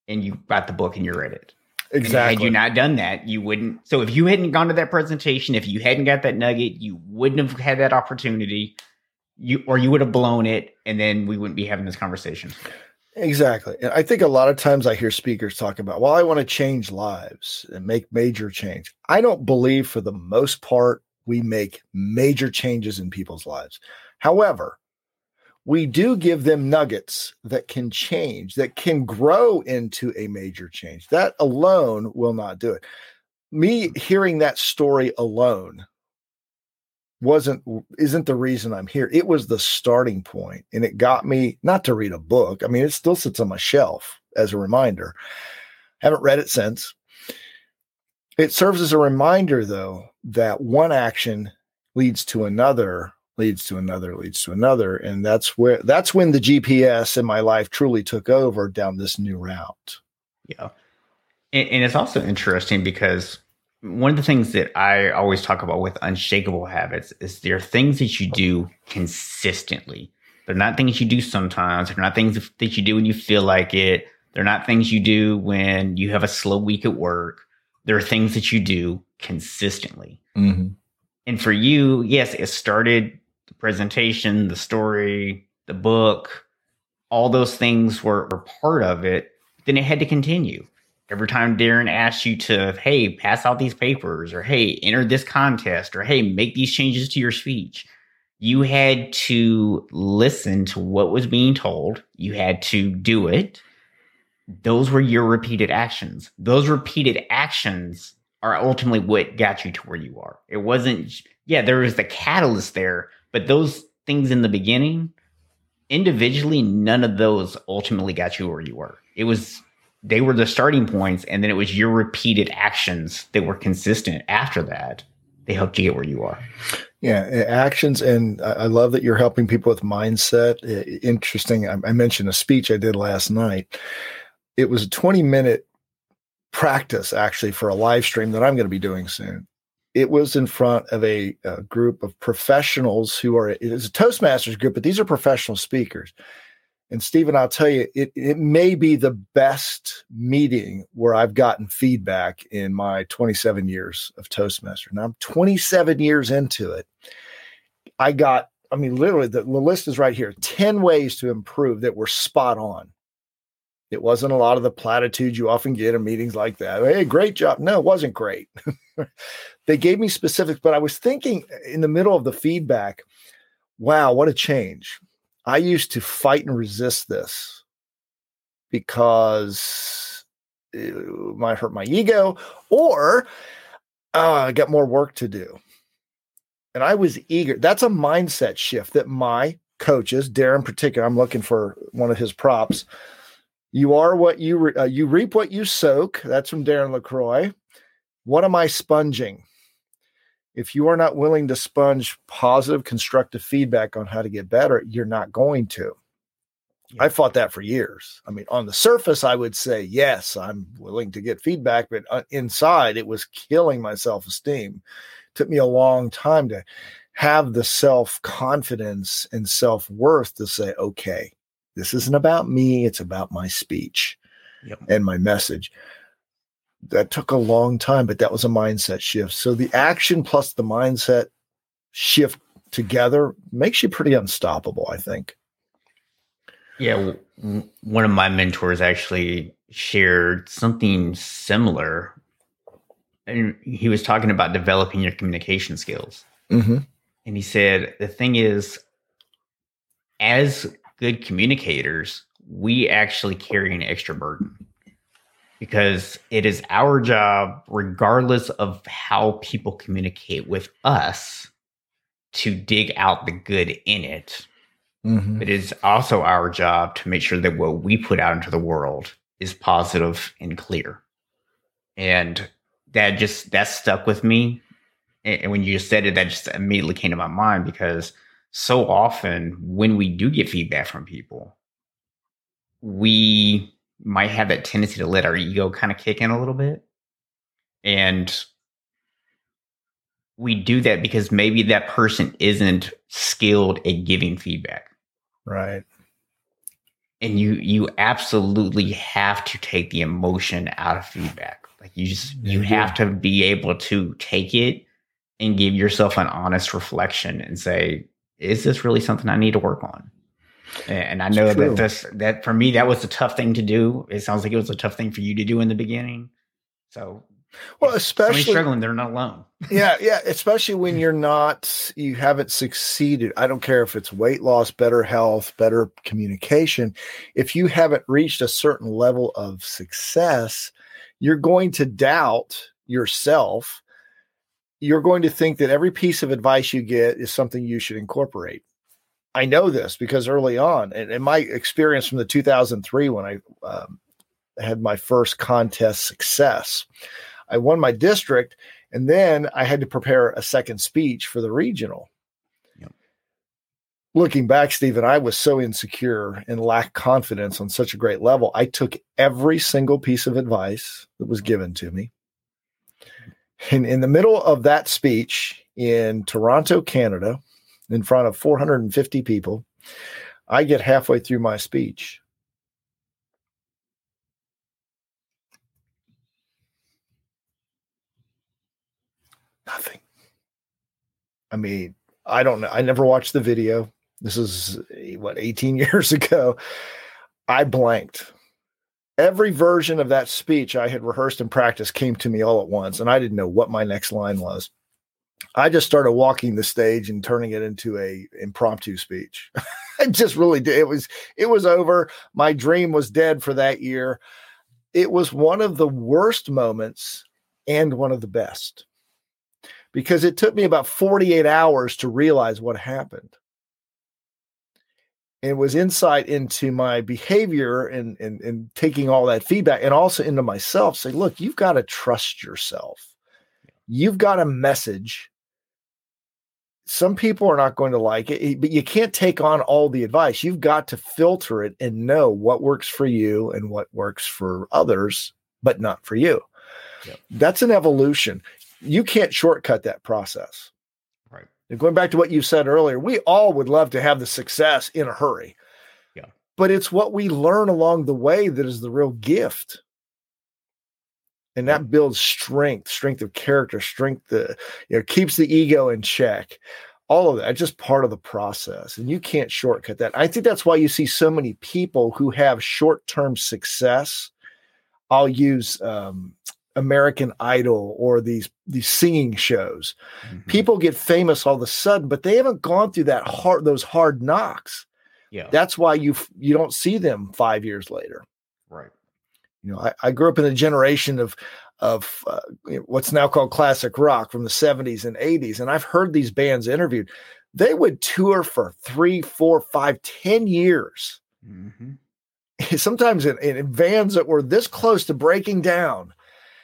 S2: and you got the book and you read it.
S3: Exactly.
S2: And had you not done that, you wouldn't. So if you hadn't gone to that presentation, if you hadn't got that nugget, you wouldn't have had that opportunity. You or you would have blown it, and then we wouldn't be having this conversation.
S3: Exactly. And I think a lot of times I hear speakers talk about, well, I want to change lives and make major change. I don't believe for the most part we make major changes in people's lives. However, we do give them nuggets that can change, that can grow into a major change. That alone will not do it. Me mm-hmm. hearing that story alone wasn't isn't the reason I'm here. It was the starting point and it got me not to read a book. I mean, it still sits on my shelf as a reminder. Haven't read it since. It serves as a reminder though that one action leads to another leads to another leads to another. And that's where that's when the gps in my life truly took over down this new route.
S2: Yeah. And, and, it's also interesting because one of the things that i always talk about with unshakable habits is there are things that you do consistently. They're not things you do sometimes. They're not things that you do when you feel like it. They're not things you do when you have a slow week at work. There are things that you do consistently. Mm-hmm. and for you yes it started the presentation, the story, the book, all those things were, were part of it, then it had to continue. Every time Darren asked you to, hey, pass out these papers, or hey, enter this contest, or hey, make these changes to your speech, you had to listen to what was being told. You had to do it. Those were your repeated actions. Those repeated actions are ultimately what got you to where you are. It wasn't, yeah, there was the catalyst there, but those things in the beginning, individually, none of those ultimately got you where you were. It was they were the starting points, and then it was your repeated actions that were consistent after that. They helped you get where you are.
S3: Yeah, actions, and I love that you're helping people with mindset. Interesting. I mentioned a speech I did last night. It was a 20 minute practice actually for a live stream that I'm going to be doing soon it was in front of a, a, group of professionals who are it is a toastmasters group but these are professional speakers. And stephen i'll tell you it, it may be the best meeting where i've gotten feedback in my 27 years of toastmaster now i'm 27 years into it. I got i mean literally the, the list is right here 10 ways to improve that were spot on it wasn't a lot of the platitudes you often get in meetings like that. Hey, great job. No, it wasn't great. they gave me specifics, but I was thinking in the middle of the feedback, wow, what a change. I used to fight and resist this because it might hurt my ego or uh, I got more work to do. And I was eager. That's a mindset shift that my coaches, Darren in particular, I'm looking for one of his props you are what you re- uh, you reap what you soak. That's from Darren Lacroix. What am I sponging? If you are not willing to sponge positive, constructive feedback on how to get better, you're not going to. I fought that for years. I mean, on the surface, I would say, yes, I'm willing to get feedback, but uh, inside, it was killing my self esteem. Took me a long time to have the self confidence and self worth to say, okay, this isn't about me, it's about my speech yep. and my message. That took a long time, but that was a mindset shift. So the action plus the mindset shift together makes you pretty unstoppable, I think.
S2: Yeah, one of my mentors actually shared something similar. and he was talking about developing your communication skills.
S3: Mm-hmm.
S2: And he said, the thing is, as good communicators, we actually carry an extra burden because it is our job, regardless of how people communicate with us, to dig out the good in it.
S3: Mm-hmm.
S2: It is also our job to make sure that what we put out into the world is positive and clear. And that just that stuck with me. And when you said it, that just immediately came to my mind because so often when we do get feedback from people, we might have that tendency to let our ego kind of kick in a little bit. And we do that because maybe that person isn't skilled at giving feedback.
S3: Right.
S2: And you you absolutely have to take the emotion out of feedback. Like you just you
S3: Yeah.
S2: have to be able to take it and give yourself an honest reflection and say, is this really something I need to work on? And I know that this that for me that was a tough thing to do. It sounds like it was a tough thing for you to do in the beginning. So
S3: Well, especially
S2: struggling, they're not alone.
S3: yeah, yeah, especially when you're not, you haven't succeeded. I don't care if it's weight loss, better health, better communication. If you haven't reached a certain level of success, you're going to doubt yourself. You're going to think that every piece of advice you get is something you should incorporate. I know this because early on, and, and my experience from the 2003 when I um, had my first contest success, I won my district and then I had to prepare a second speech for the regional.
S2: Yep.
S3: Looking back, Stephen, I was so insecure and lacked confidence on such a great level. I took every single piece of advice that was given to me. And in the middle of that speech in Toronto, Canada, in front of 450 people, I get halfway through my speech. Nothing. I mean, I don't know. I never watched the video. This is eh, what 18 years ago. I blanked. Every version of that speech I had rehearsed and practiced came to me all at once, and I didn't know what my next line was. I just started walking the stage and turning it into a impromptu speech. I just really did. It was it was over. My dream was dead for that year. It was one of the worst moments and one of the best because it took me about 48 hours to realize what happened. It was insight into my behavior and, and, and taking all that feedback and also into myself. Say, look, you've got to trust yourself. You've got a message. Some people are not going to like it, eh, but you can't take on all the advice. You've got to filter it and know what works for you and what works for others, but not for you.
S2: Yep.
S3: That's an evolution you can't shortcut that process. And going back to what you said earlier, we all would love to have the success in a hurry.
S2: Yeah.
S3: But it's what we learn along the way that is the real gift. And that builds strength, strength of character, strength that you know keeps the ego in check. All of that just part of the process. And you can't shortcut that. I think that's why you see so many people who have short-term success. I'll use um, American Idol or these these singing shows.
S2: Mhm.
S3: People get famous all of a sudden, but they haven't gone through that hard those hard knocks.
S2: Yeah.
S3: That's why you you don't see them five years later.
S2: right.
S3: You know, I, I grew up in a generation of of uh, what's now called classic rock from the 70s and 80s, and I've heard these bands interviewed. They would tour for three, four, five, ten years.
S2: hmm
S3: Sometimes in, in vans that were this close to breaking down.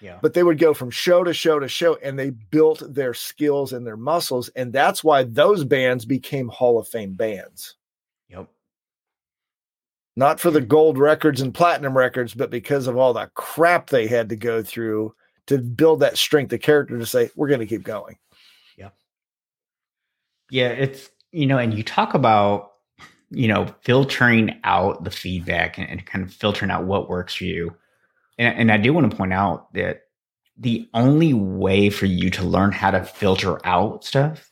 S2: Yeah.
S3: but they would go from show to show to show and they built their skills and their muscles and that's why those bands became hall of fame bands
S2: Yep.
S3: not for the gold records and platinum records but because of all the crap they had to go through to build that strength of character to say we're going to keep going
S2: Yeah, Yeah. it's you know, and you talk about you know filtering out the feedback and, and kind of filtering out what works for you. And, and I do want to point out that the only way for you to learn how to filter out stuff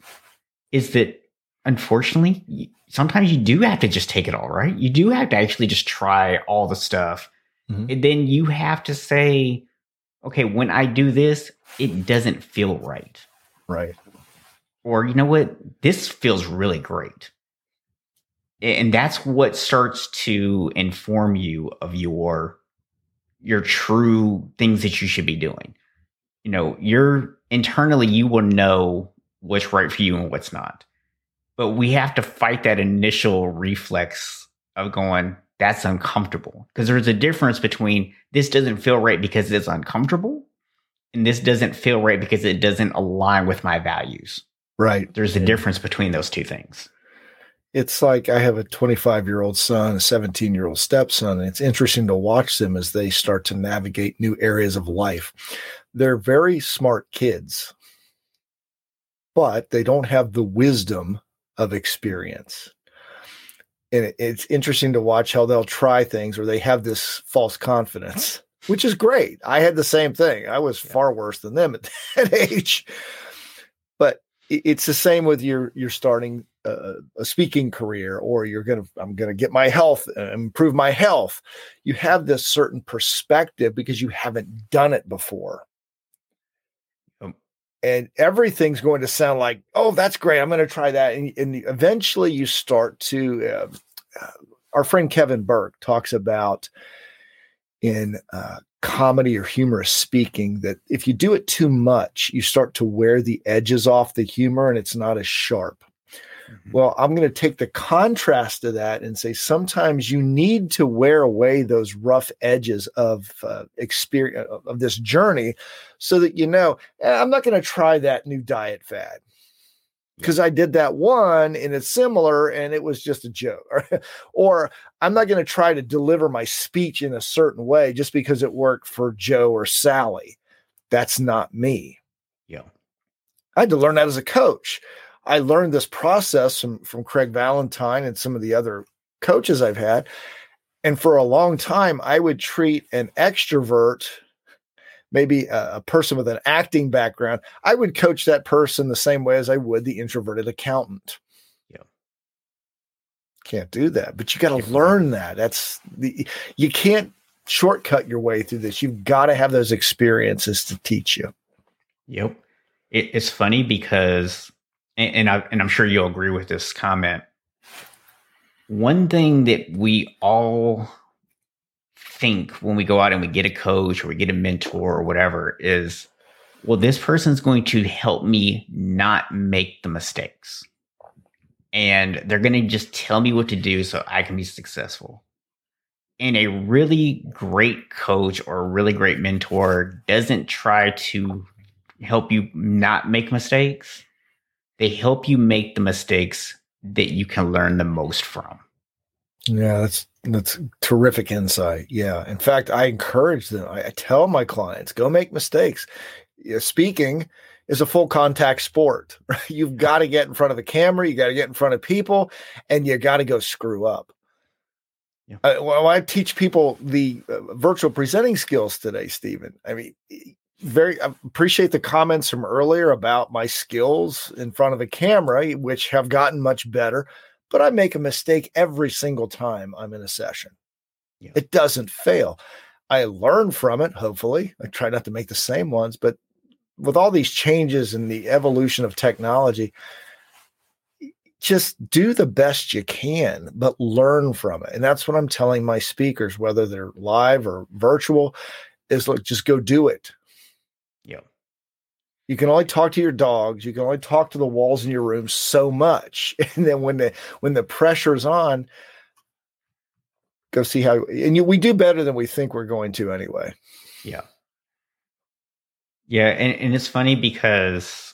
S2: is that unfortunately sometimes you do have to just take it all right you do have to actually just try all the stuff
S3: Mhm.
S2: and then you have to say okay when i do this it doesn't feel right.
S3: Right.
S2: Or, you know what? This feels really great. And that's what starts to inform you of your your true things that you should be doing. You know, you're internally you will know what's right for you and what's not. But we have to fight that initial reflex of going, that's uncomfortable. Because there's a difference between this doesn't feel right because it's uncomfortable and this doesn't feel right because it doesn't align with my values.
S3: Right.
S2: There's a difference between those two things.
S3: It's like I have a 25 year old son, a 17 year old stepson, and it's interesting to watch them as they start to navigate new areas of life. They're very smart kids, but they don't have the wisdom of experience. And it's interesting to watch how they'll try things or they have this false confidence mm-hmm. which is great. I had the same thing. I was yeah. far worse than them at that age it's the same with your you're starting a, a speaking career or you're gonna i'm gonna get my health uh, improve my health you have this certain perspective because you haven't done it before and everything's going to sound like, oh, that's great. I'm going to try that. And, and eventually you start to, uh, uh, our friend Kevin Burke talks about in uh, comedy or humorous speaking that if you do it too much, you start to wear the edges off the humor and it's not as sharp. Mm-hmm. Well, I'm going to take the contrast of that and say sometimes you need to wear away those rough edges of uh, experience of this journey, so that you know eh, I'm not going to try that new diet fad because I did that one and it's similar and it was just a joke. or I'm not going to try to deliver my speech in a certain way just because it worked for Joe or Sally. That's not me.
S2: Yeah.
S3: I had to learn that as a coach. I learned this process from, from Craig Valentine and some of the other coaches I've had. And for a long time, I would treat an extrovert, maybe a, a, person with an acting background, I would coach that person the same way as I would the introverted accountant.
S2: Yeah.
S3: Can't do that, but you got to learn that. That's the, you can't shortcut your way through this. You've got to have those experiences to teach you.
S2: Yep. It, it's funny because and, and I and I'm sure you'll agree with this comment. One thing that we all think when we go out and we get a coach or we get a mentor or whatever is, well, this person's going to help me not make the mistakes. And they're going to just tell me what to do so I can be successful. And a really great coach or a really great mentor doesn't try to help you not make mistakes they help you make the mistakes that you can learn the most from.
S3: Yeah, that's that's terrific insight. Yeah. In fact, I encourage them. I, I tell my clients, go make mistakes. speaking is a full contact sport. You've got to get in front of the camera, you got to get in front of people, and you got to go screw up. Yeah. Uh, well, I teach people the uh, virtual presenting skills today, Stephen. I mean, very I appreciate the comments from earlier about my skills in front of the camera, which have gotten much better. But I make a mistake every single time I'm in a session. Yeah. It doesn't fail. I learn from it, hopefully. I try not to make the same ones, but with all these changes and the evolution of technology, just do the best you can, but learn from it. And that's what I'm telling my speakers, whether they're live or virtual, is look, just go do it. You can only talk to your dogs. You can only talk to the walls in your room so much. And then when the when the pressure's on, go see how and you, we do better than we think we're going to anyway.
S2: Yeah. Yeah, and, and it's funny because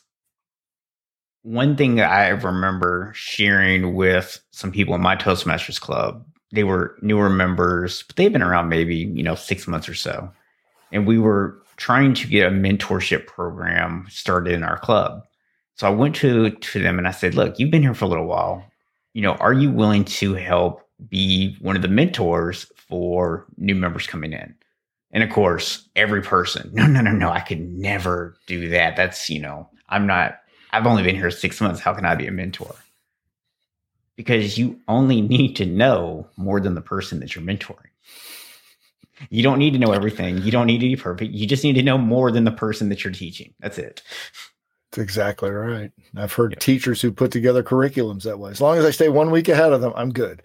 S2: one thing that I remember sharing with some people in my Toastmasters club, they were newer members, but they've been around maybe, you know, six months or so. And we were trying to get a mentorship program started in our club. So I went to to them and I said, "Look, you've been here for a little while. You know, are you willing to help be one of the mentors for new members coming in?" And of course, every person, "No, no, no, no, I could never do that. That's, you know, I'm not I've only been here 6 months. How can I be a mentor?" Because you only need to know more than the person that you're mentoring. You don't need to know everything. You don't need to be perfect. You just need to know more than the person that you're teaching. That's it.
S3: That's exactly right. I've heard teachers who put together curriculums that way. As long as I stay one week ahead of them, I'm good.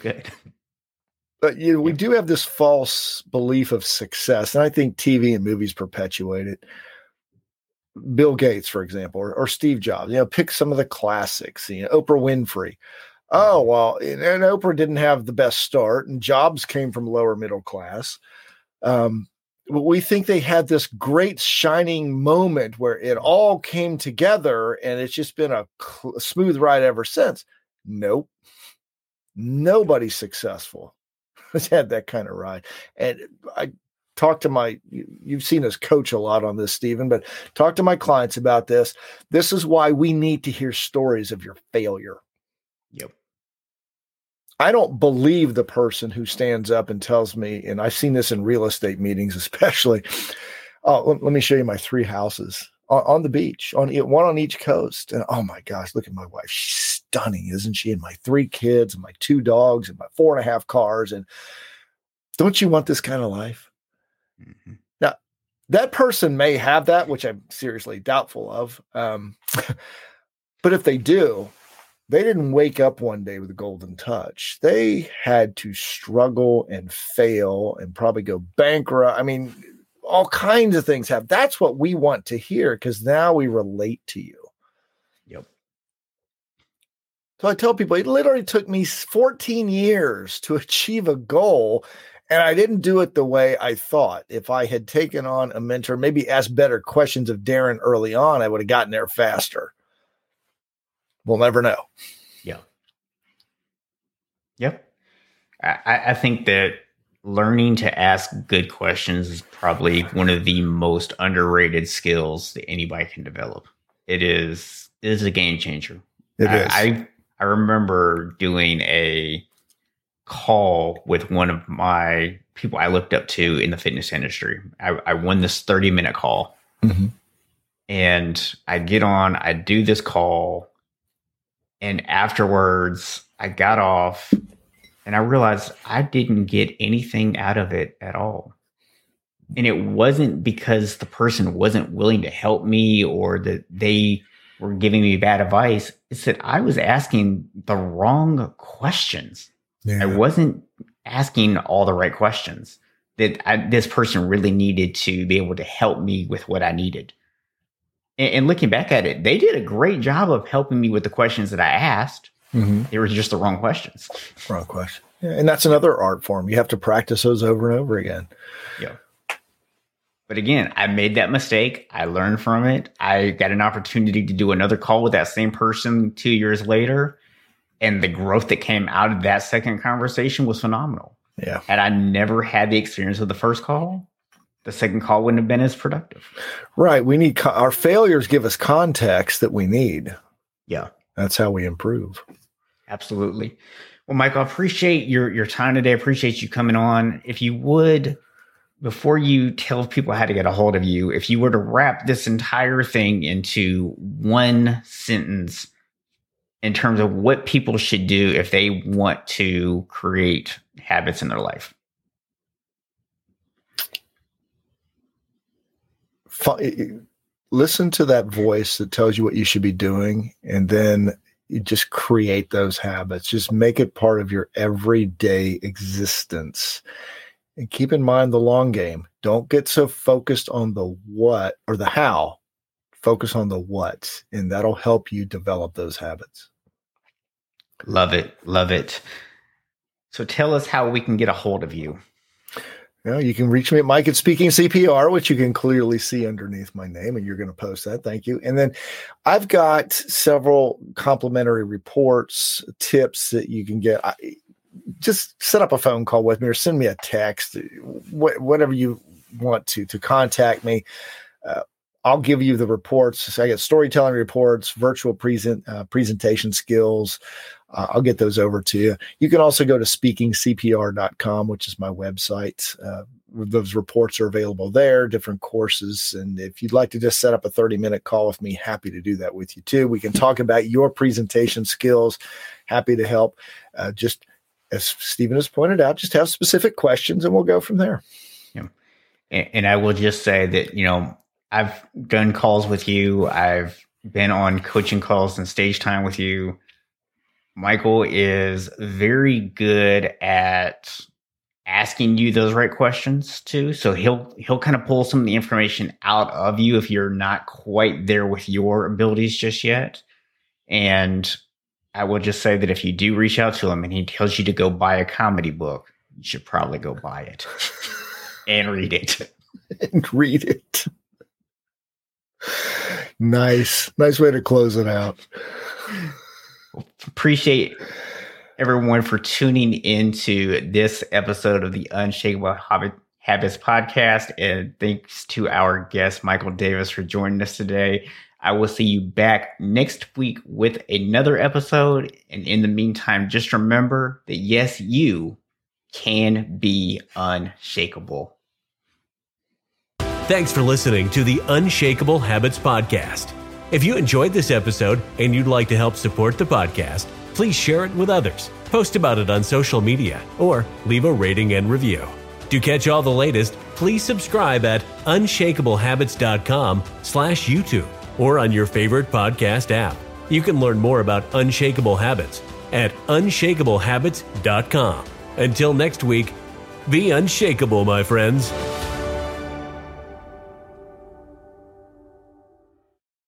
S2: Good.
S3: But you know, we do have this false belief of success, and I think TV and movies perpetuate it. Bill Gates, for example, or, or Steve Jobs. You know, pick some of the classics. You know, Oprah Winfrey. Oh well, and, and Oprah didn't have the best start, and Jobs came from lower middle class. Um, but we think they had this great shining moment where it all came together, and it's just been a, cl- smooth ride ever since. Nope, nobody's successful has had that kind of ride, and I talk to my you've seen us coach a lot on this stephen but talk to my clients about this this is why we need to hear stories of your failure
S2: Yep.
S3: I don't believe the person who stands up and tells me, and I've seen this in real estate meetings, especially. Oh, let, let me show you my three houses on, on, the beach, on one on each coast. And oh my gosh, look at my wife. She's stunning, isn't she? And my three kids, and my two dogs, and my four and a half cars. And don't you want this kind of life? Mm-hmm. Now, that person may have that, which I'm seriously doubtful of. Um, but if they do, they didn't wake up one day with a golden touch. They had to struggle and fail and probably go bankrupt. I mean, all kinds of things have. That's what we want to hear because now we relate to you.
S2: Yep.
S3: So I tell people it literally took me 14 years to achieve a goal. And I didn't do it the way I thought. If I had taken on a mentor, maybe asked better questions of Darren early on, I would have gotten there faster. We'll never know.
S2: Yeah. Yep. I, I think that learning to ask good questions is probably one of the most underrated skills that anybody can develop. It is it is a game changer.
S3: It
S2: I,
S3: is.
S2: I I remember doing a call with one of my people I looked up to in the fitness industry. I, I won this 30 minute call.
S3: Mm-hmm.
S2: And I get on, I do this call, and afterwards, I got off and I realized I didn't get anything out of it at all. And it wasn't because the person wasn't willing to help me or that they were giving me bad advice. It's that I was asking the wrong questions.
S3: Yeah.
S2: I wasn't asking all the right questions that I, this person really needed to be able to help me with what I needed and, and, looking back at it, they did a great job of helping me with the questions that I asked.
S3: Mm-hmm.
S2: They were just the wrong questions.
S3: Wrong question. Yeah, and that's another art form. You have to practice those over and over again.
S2: Yeah. But again, I made that mistake. I learned from it. I got an opportunity to do another call with that same person two years later. And the growth that came out of that second conversation was phenomenal.
S3: Yeah.
S2: And I never had the experience of the first call, the second call wouldn't have been as productive.
S3: Right. We need co- our failures give us context that we need.
S2: Yeah.
S3: That's how we improve.
S2: Absolutely. Well, Michael, I appreciate your your time today. I appreciate you coming on. If you would, before you tell people how to get a hold of you, if you were to wrap this entire thing into one sentence in terms of what people should do if they want to create habits in their life.
S3: Listen to that voice that tells you what you should be doing and then you just create those habits. Just make it part of your everyday existence. And keep in mind the long game. Don't get so focused on the what or the how. Focus on the what and that'll help you develop those habits.
S2: Love it. Love it. So tell us how we can get a hold of you
S3: you, you can reach me at Mike at Speaking CPR, which you can clearly see underneath my name, and you're going to post that. Thank you. And then I've got several complimentary reports, tips that you can get. I, just set up a phone call with me or send me a text, wh- whatever you want to, to contact me. Uh, I'll give you the reports. So I get storytelling reports, virtual present uh, presentation skills, uh, I'll get those over to you. You can also go to speakingcpr.com, which is my website. Uh, those reports are available there, different courses. And if you'd like to just set up a 30 minute call with me, happy to do that with you too. We can talk about your presentation skills. Happy to help. Uh, just as Stephen has pointed out, just have specific questions and we'll go from there.
S2: Yeah. And, and I will just say that, you know, I've done calls with you. I've been on coaching calls and stage time with you. Michael is very good at asking you those right questions too. So he'll he'll kind of pull some of the information out of you if you're not quite there with your abilities just yet. And I will just say that if you do reach out to him and he tells you to go buy a comedy book, you should probably go buy it and read it.
S3: and read it. Nice. Nice way to close it out.
S2: Appreciate everyone for tuning into this episode of the Unshakable Habits podcast. And thanks to our guest, Michael Davis, for joining us today. I will see you back next week with another episode. And in the meantime, just remember that yes, you can be unshakable.
S1: Thanks for listening to the Unshakable Habits Podcast. If you enjoyed this episode and you'd like to help support the podcast, please share it with others, post about it on social media, or leave a rating and review. To catch all the latest, please subscribe at unshakablehabits.com slash YouTube or on your favorite podcast app. You can learn more about unshakable habits at unshakablehabits.com. Until next week, be unshakable, my friends.